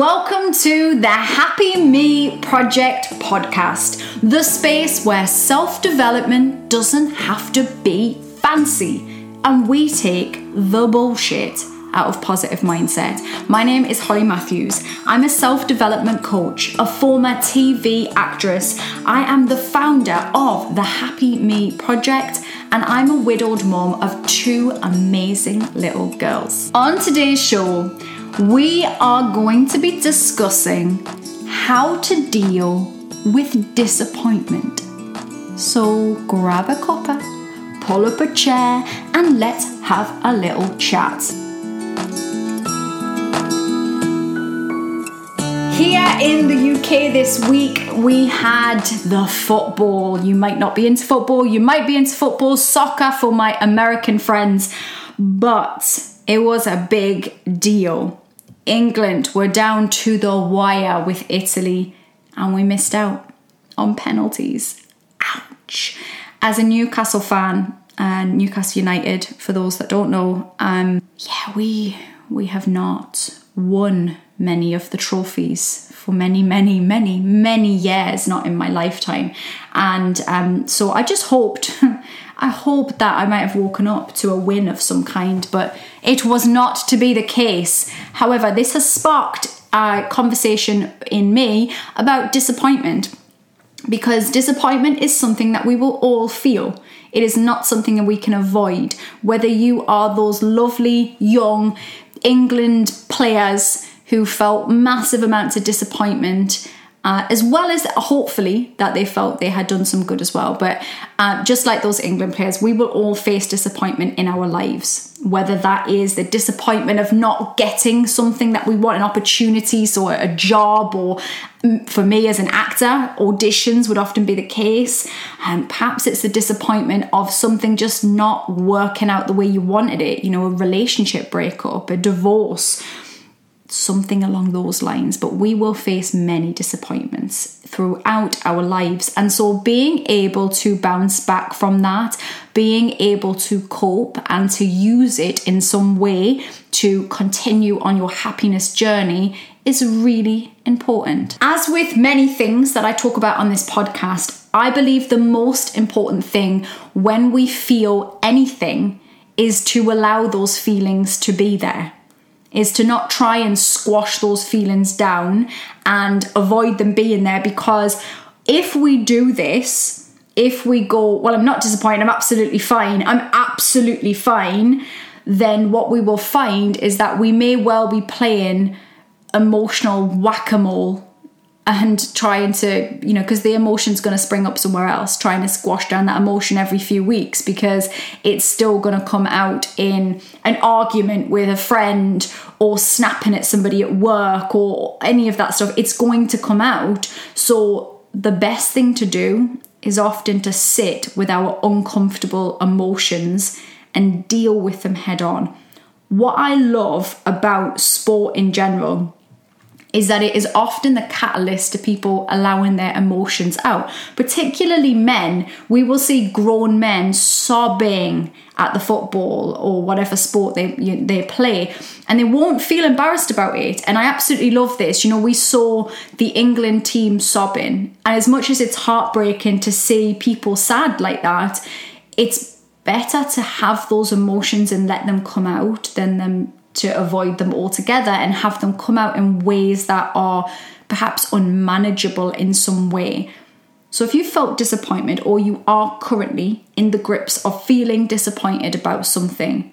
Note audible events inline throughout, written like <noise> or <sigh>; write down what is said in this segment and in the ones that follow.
Welcome to the Happy Me Project podcast, the space where self development doesn't have to be fancy, and we take the bullshit out of positive mindset. My name is Holly Matthews. I'm a self development coach, a former TV actress. I am the founder of the Happy Me Project, and I'm a widowed mom of two amazing little girls. On today's show, we are going to be discussing how to deal with disappointment. So grab a cuppa, pull up a chair, and let's have a little chat. Here in the UK this week, we had the football. You might not be into football, you might be into football, soccer for my American friends, but it was a big deal. England were down to the wire with Italy and we missed out on penalties. Ouch. As a Newcastle fan and Newcastle United, for those that don't know, um, yeah, we we have not won many of the trophies for many, many, many, many years, not in my lifetime. And um, so I just hoped, <laughs> I hoped that I might have woken up to a win of some kind, but it was not to be the case. However, this has sparked a conversation in me about disappointment because disappointment is something that we will all feel. It is not something that we can avoid. Whether you are those lovely young England players who felt massive amounts of disappointment uh, as well as hopefully that they felt they had done some good as well. But uh, just like those England players, we will all face disappointment in our lives, whether that is the disappointment of not getting something that we want, an opportunity, so a job, or mm, for me as an actor, auditions would often be the case. And um, perhaps it's the disappointment of something just not working out the way you wanted it, you know, a relationship breakup, a divorce something along those lines, but we will face many disappointments throughout our lives. And so, being able to bounce back from that, being able to cope and to use it in some way to continue on your happiness journey is really important. As with many things that I talk about on this podcast, I believe the most important thing when we feel anything is to allow those feelings to be there is to not try and squash those feelings down and avoid them being there because if we do this, if we go, well, I'm not disappointed, I'm absolutely fine, I'm absolutely fine, then what we will find is that we may well be playing emotional whack a mole and trying to, you know, because the emotion's going to spring up somewhere else, trying to squash down that emotion every few weeks because it's still going to come out in an argument with a friend or snapping at somebody at work or any of that stuff. It's going to come out. So the best thing to do is often to sit with our uncomfortable emotions and deal with them head on. What I love about sport in general is that it is often the catalyst to people allowing their emotions out. Particularly men, we will see grown men sobbing at the football or whatever sport they they play and they won't feel embarrassed about it and I absolutely love this you know we saw the England team sobbing and as much as it's heartbreaking to see people sad like that it's better to have those emotions and let them come out than them to avoid them altogether and have them come out in ways that are perhaps unmanageable in some way. So, if you felt disappointment or you are currently in the grips of feeling disappointed about something,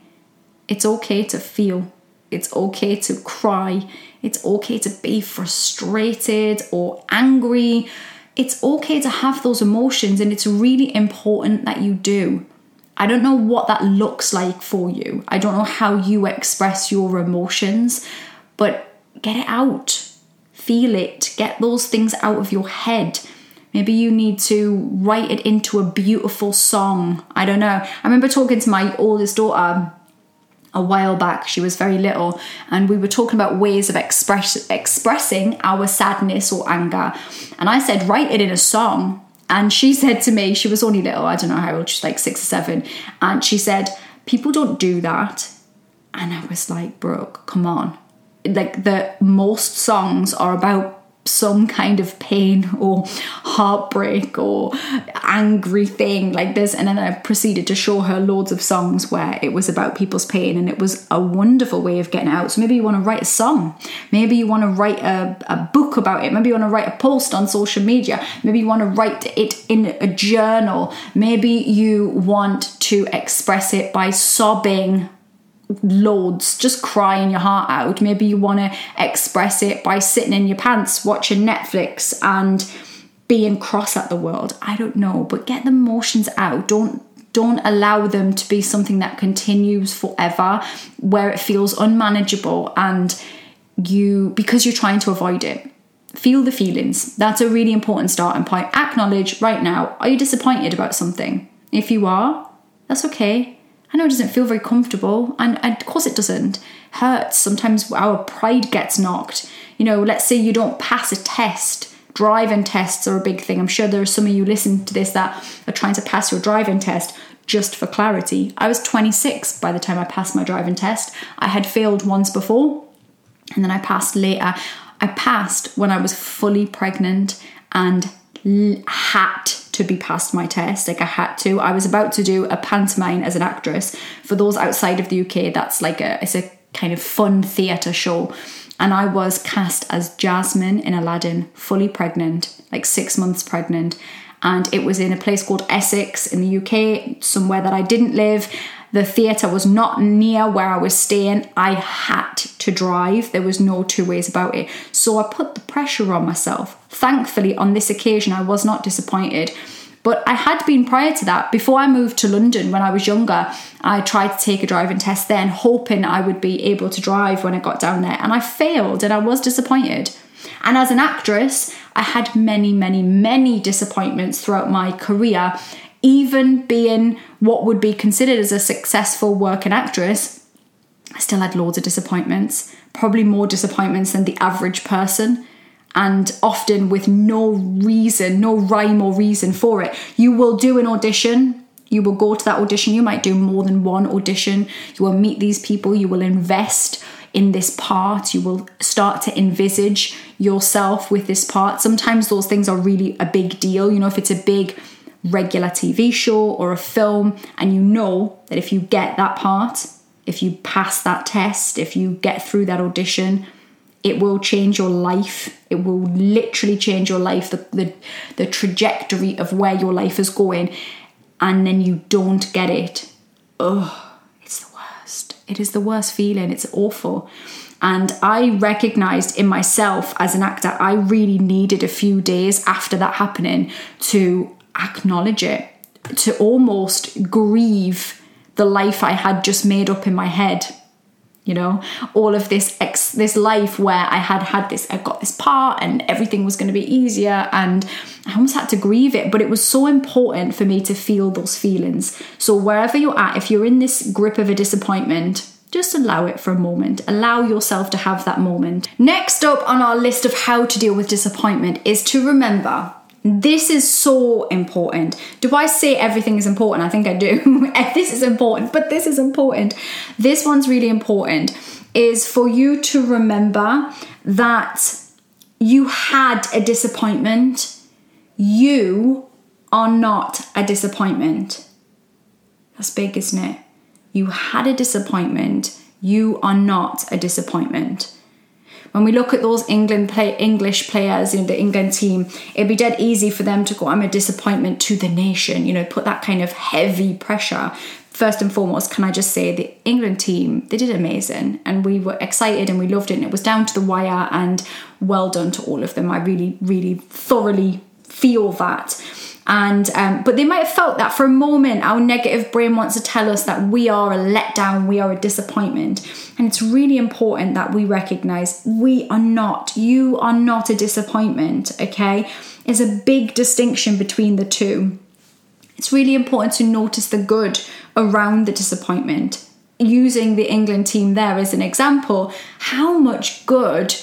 it's okay to feel. It's okay to cry. It's okay to be frustrated or angry. It's okay to have those emotions, and it's really important that you do. I don't know what that looks like for you. I don't know how you express your emotions, but get it out. Feel it. Get those things out of your head. Maybe you need to write it into a beautiful song. I don't know. I remember talking to my oldest daughter a while back. She was very little, and we were talking about ways of express, expressing our sadness or anger. And I said, write it in a song. And she said to me, she was only little, I don't know how old, she's like six or seven. And she said, People don't do that. And I was like, Brooke, come on. like the most songs are about some kind of pain or heartbreak or angry thing like this. And then I proceeded to show her loads of songs where it was about people's pain and it was a wonderful way of getting out. So maybe you want to write a song. Maybe you want to write a, a book about it. Maybe you want to write a post on social media. Maybe you want to write it in a journal. Maybe you want to express it by sobbing loads, just crying your heart out. Maybe you want to express it by sitting in your pants watching Netflix and being cross at the world. I don't know, but get the emotions out. Don't don't allow them to be something that continues forever where it feels unmanageable and you because you're trying to avoid it. Feel the feelings. That's a really important starting point. Acknowledge right now, are you disappointed about something? If you are, that's okay I know it doesn't feel very comfortable, and, and of course it doesn't. Hurts. Sometimes our pride gets knocked. You know, let's say you don't pass a test. Driving tests are a big thing. I'm sure there are some of you listening to this that are trying to pass your driving test. Just for clarity, I was 26 by the time I passed my driving test. I had failed once before, and then I passed later. I passed when I was fully pregnant and had to be past my test. Like I had to. I was about to do a pantomime as an actress. For those outside of the UK, that's like a it's a kind of fun theatre show. And I was cast as Jasmine in Aladdin, fully pregnant, like six months pregnant. And it was in a place called Essex in the UK, somewhere that I didn't live. The theatre was not near where I was staying. I had to drive. There was no two ways about it. So I put the pressure on myself. Thankfully, on this occasion, I was not disappointed. But I had been prior to that, before I moved to London when I was younger, I tried to take a driving test then, hoping I would be able to drive when I got down there. And I failed and I was disappointed. And as an actress, I had many, many, many disappointments throughout my career even being what would be considered as a successful working actress, I still had loads of disappointments, probably more disappointments than the average person. And often with no reason, no rhyme or reason for it. You will do an audition, you will go to that audition, you might do more than one audition, you will meet these people, you will invest in this part, you will start to envisage yourself with this part. Sometimes those things are really a big deal. You know, if it's a big regular TV show or a film, and you know that if you get that part, if you pass that test, if you get through that audition, it will change your life. It will literally change your life, the, the, the trajectory of where your life is going, and then you don't get it. Ugh, it's the worst. It is the worst feeling. It's awful. And I recognized in myself as an actor, I really needed a few days after that happening to acknowledge it, to almost grieve the life I had just made up in my head. You know, all of this ex this life where I had had this, I got this part, and everything was going to be easier, and I almost had to grieve it. But it was so important for me to feel those feelings. So wherever you're at, if you're in this grip of a disappointment, just allow it for a moment. Allow yourself to have that moment. Next up on our list of how to deal with disappointment is to remember this is so important. Do I say everything is important? I think I do. <laughs> this is important, but this is important. This one's really important is for you to remember that you had a disappointment. You are not a disappointment. That's big, isn't it? You had a disappointment. You are not a disappointment when we look at those England play English players in the England team, it'd be dead easy for them to go, I'm a disappointment to the nation, you know, put that kind of heavy pressure. First and foremost, can I just say the England team, they did amazing and we were excited and we loved it and it was down to the wire and well done to all of them. I really, really thoroughly feel that and um, but they might have felt that for a moment our negative brain wants to tell us that we are a letdown we are a disappointment. And it's really important that we recognize we are not you are not a disappointment okay? There's a big distinction between the two. It's really important to notice the good around the disappointment. Using the england team there as an example how much good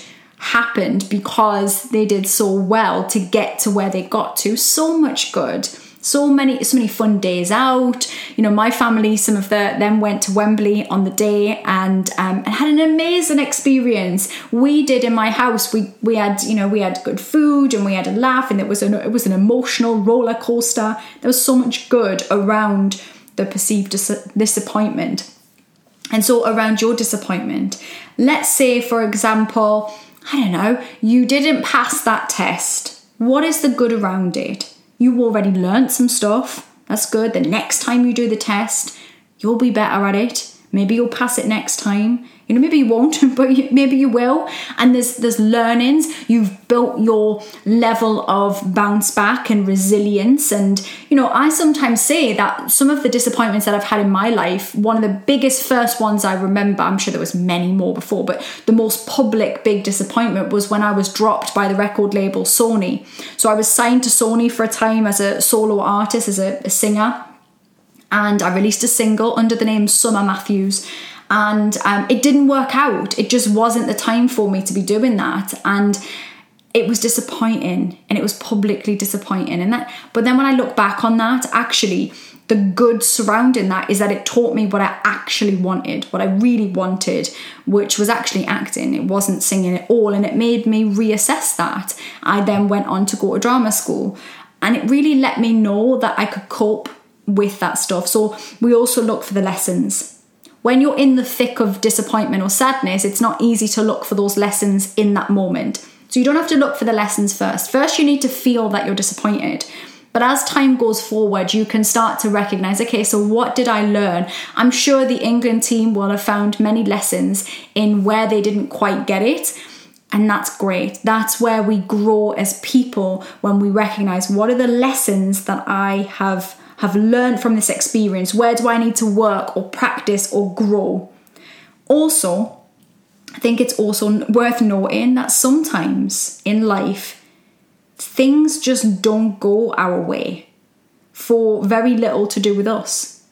happened because they did so well to get to where they got to. So much good. so many so many fun days out you know my family some of the them went to wembley on the day and um, and had an amazing experience we did in my house we we had you know we had good food and we had a laugh and it was an it was an emotional roller coaster there was so much good around the perceived dis- disappointment and so around your disappointment let's say for example i don't know you didn't pass that test what is the good around it you already learnt some stuff. That's good. The next time you do the test, you'll be better at it. Maybe you'll pass it next time. You know maybe you won't <laughs> but maybe you will. And there's there's learnings. You've built your level of bounce back and resilience. And you know i sometimes say that some of the disappointments that i've had in my life one of the biggest first ones i remember i'm sure there was many more before but the most public big disappointment was when i was dropped by the record label sony. So i was signed to sony for a time as a solo artist as a, a singer and i released a single under the name summer matthews and um, it didn't work out. It just wasn't the time for me to be doing that, and it was disappointing, and it was publicly disappointing. And that, but then when I look back on that, actually, the good surrounding that is that it taught me what I actually wanted, what I really wanted, which was actually acting. It wasn't singing at all, and it made me reassess that. I then went on to go to drama school, and it really let me know that I could cope with that stuff. So we also look for the lessons when you're in the thick of disappointment or sadness, it's not easy to look for those lessons in that moment. So you don't have to look for the lessons first. First, you need to feel that you're disappointed. But as time goes forward, you can start to recognize okay, so what did I learn? I'm sure the England team will have found many lessons in where they didn't quite get it. And that's great. That's where we grow as people when we recognize what are the lessons that I have have learned from this experience? Where do I need to work or practice or grow? Also, I think it's also worth noting that sometimes in life, things just don't go our way for very little to do with us.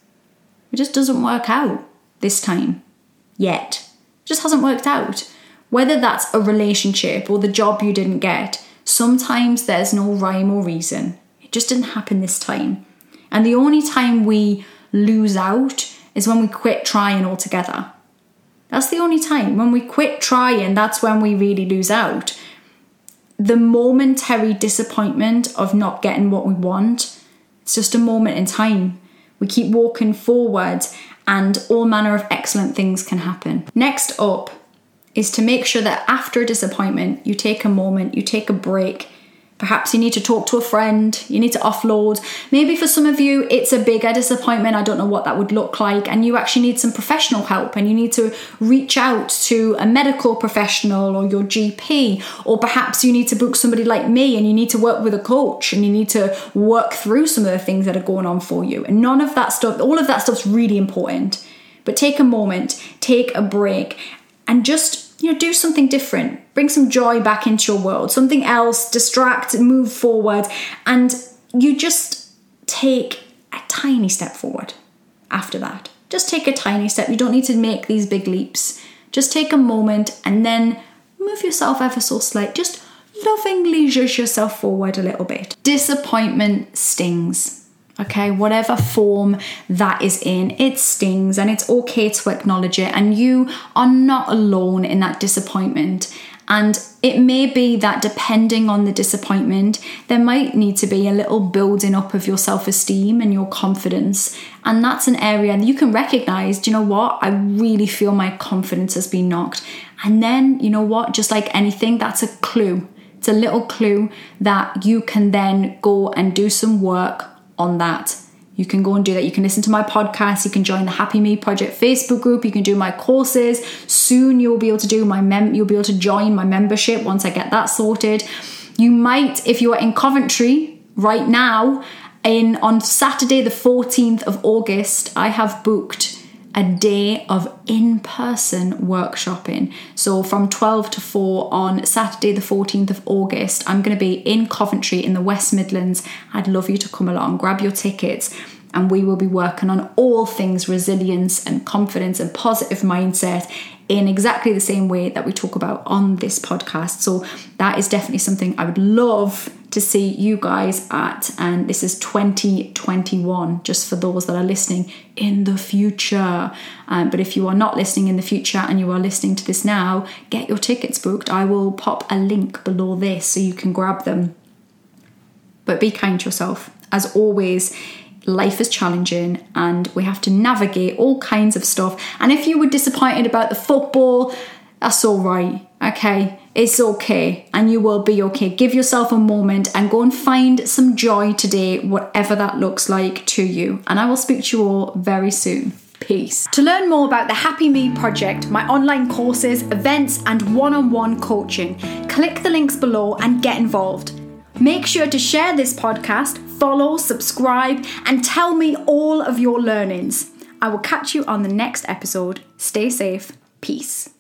It just doesn't work out this time yet. It just hasn't worked out. Whether that's a relationship or the job you didn't get, sometimes there's no rhyme or reason. It just didn't happen this time. And the only time we lose out is when we quit trying altogether. That's the only time. When we quit trying, that's when we really lose out. The momentary disappointment of not getting what we want, it's just a moment in time. We keep walking forward, and all manner of excellent things can happen. Next up is to make sure that after a disappointment, you take a moment, you take a break, Perhaps you need to talk to a friend, you need to offload. Maybe for some of you, it's a bigger disappointment. I don't know what that would look like. And you actually need some professional help and you need to reach out to a medical professional or your GP. Or perhaps you need to book somebody like me and you need to work with a coach and you need to work through some of the things that are going on for you. And none of that stuff, all of that stuff's really important. But take a moment, take a break, and just you know, do something different. Bring some joy back into your world, something else, distract, move forward, and you just take a tiny step forward after that. Just take a tiny step. You don't need to make these big leaps. Just take a moment and then move yourself ever so slight. Just lovingly zhuzh yourself forward a little bit. Disappointment stings. Okay, whatever form that is in, it stings and it's okay to acknowledge it. And you are not alone in that disappointment. And it may be that depending on the disappointment, there might need to be a little building up of your self esteem and your confidence. And that's an area that you can recognize do you know what? I really feel my confidence has been knocked. And then, you know what? Just like anything, that's a clue. It's a little clue that you can then go and do some work on that. You can go and do that. You can listen to my podcast. You can join the Happy Me Project Facebook group. You can do my courses. Soon you'll be able to do my mem. You'll be able to join my membership once I get that sorted. You might, if you are in Coventry right now, in on Saturday the 14th of August, I have booked a day of in person workshopping. So from 12 to 4 on Saturday, the 14th of August, I'm going to be in Coventry in the West Midlands. I'd love you to come along, grab your tickets, and we will be working on all things resilience and confidence and positive mindset in exactly the same way that we talk about on this podcast. So that is definitely something I would love to see you guys at, and this is 2021, just for those that are listening in the future. Um, but if you are not listening in the future and you are listening to this now, get your tickets booked. I will pop a link below this so you can grab them. But be kind to yourself. As always, life is challenging and we have to navigate all kinds of stuff. And if you were disappointed about the football, that's all right, okay? It's okay and you will be okay. Give yourself a moment and go and find some joy today, whatever that looks like to you. And I will speak to you all very soon. Peace. To learn more about the Happy Me project, my online courses, events, and one on one coaching, click the links below and get involved. Make sure to share this podcast, follow, subscribe, and tell me all of your learnings. I will catch you on the next episode. Stay safe. Peace.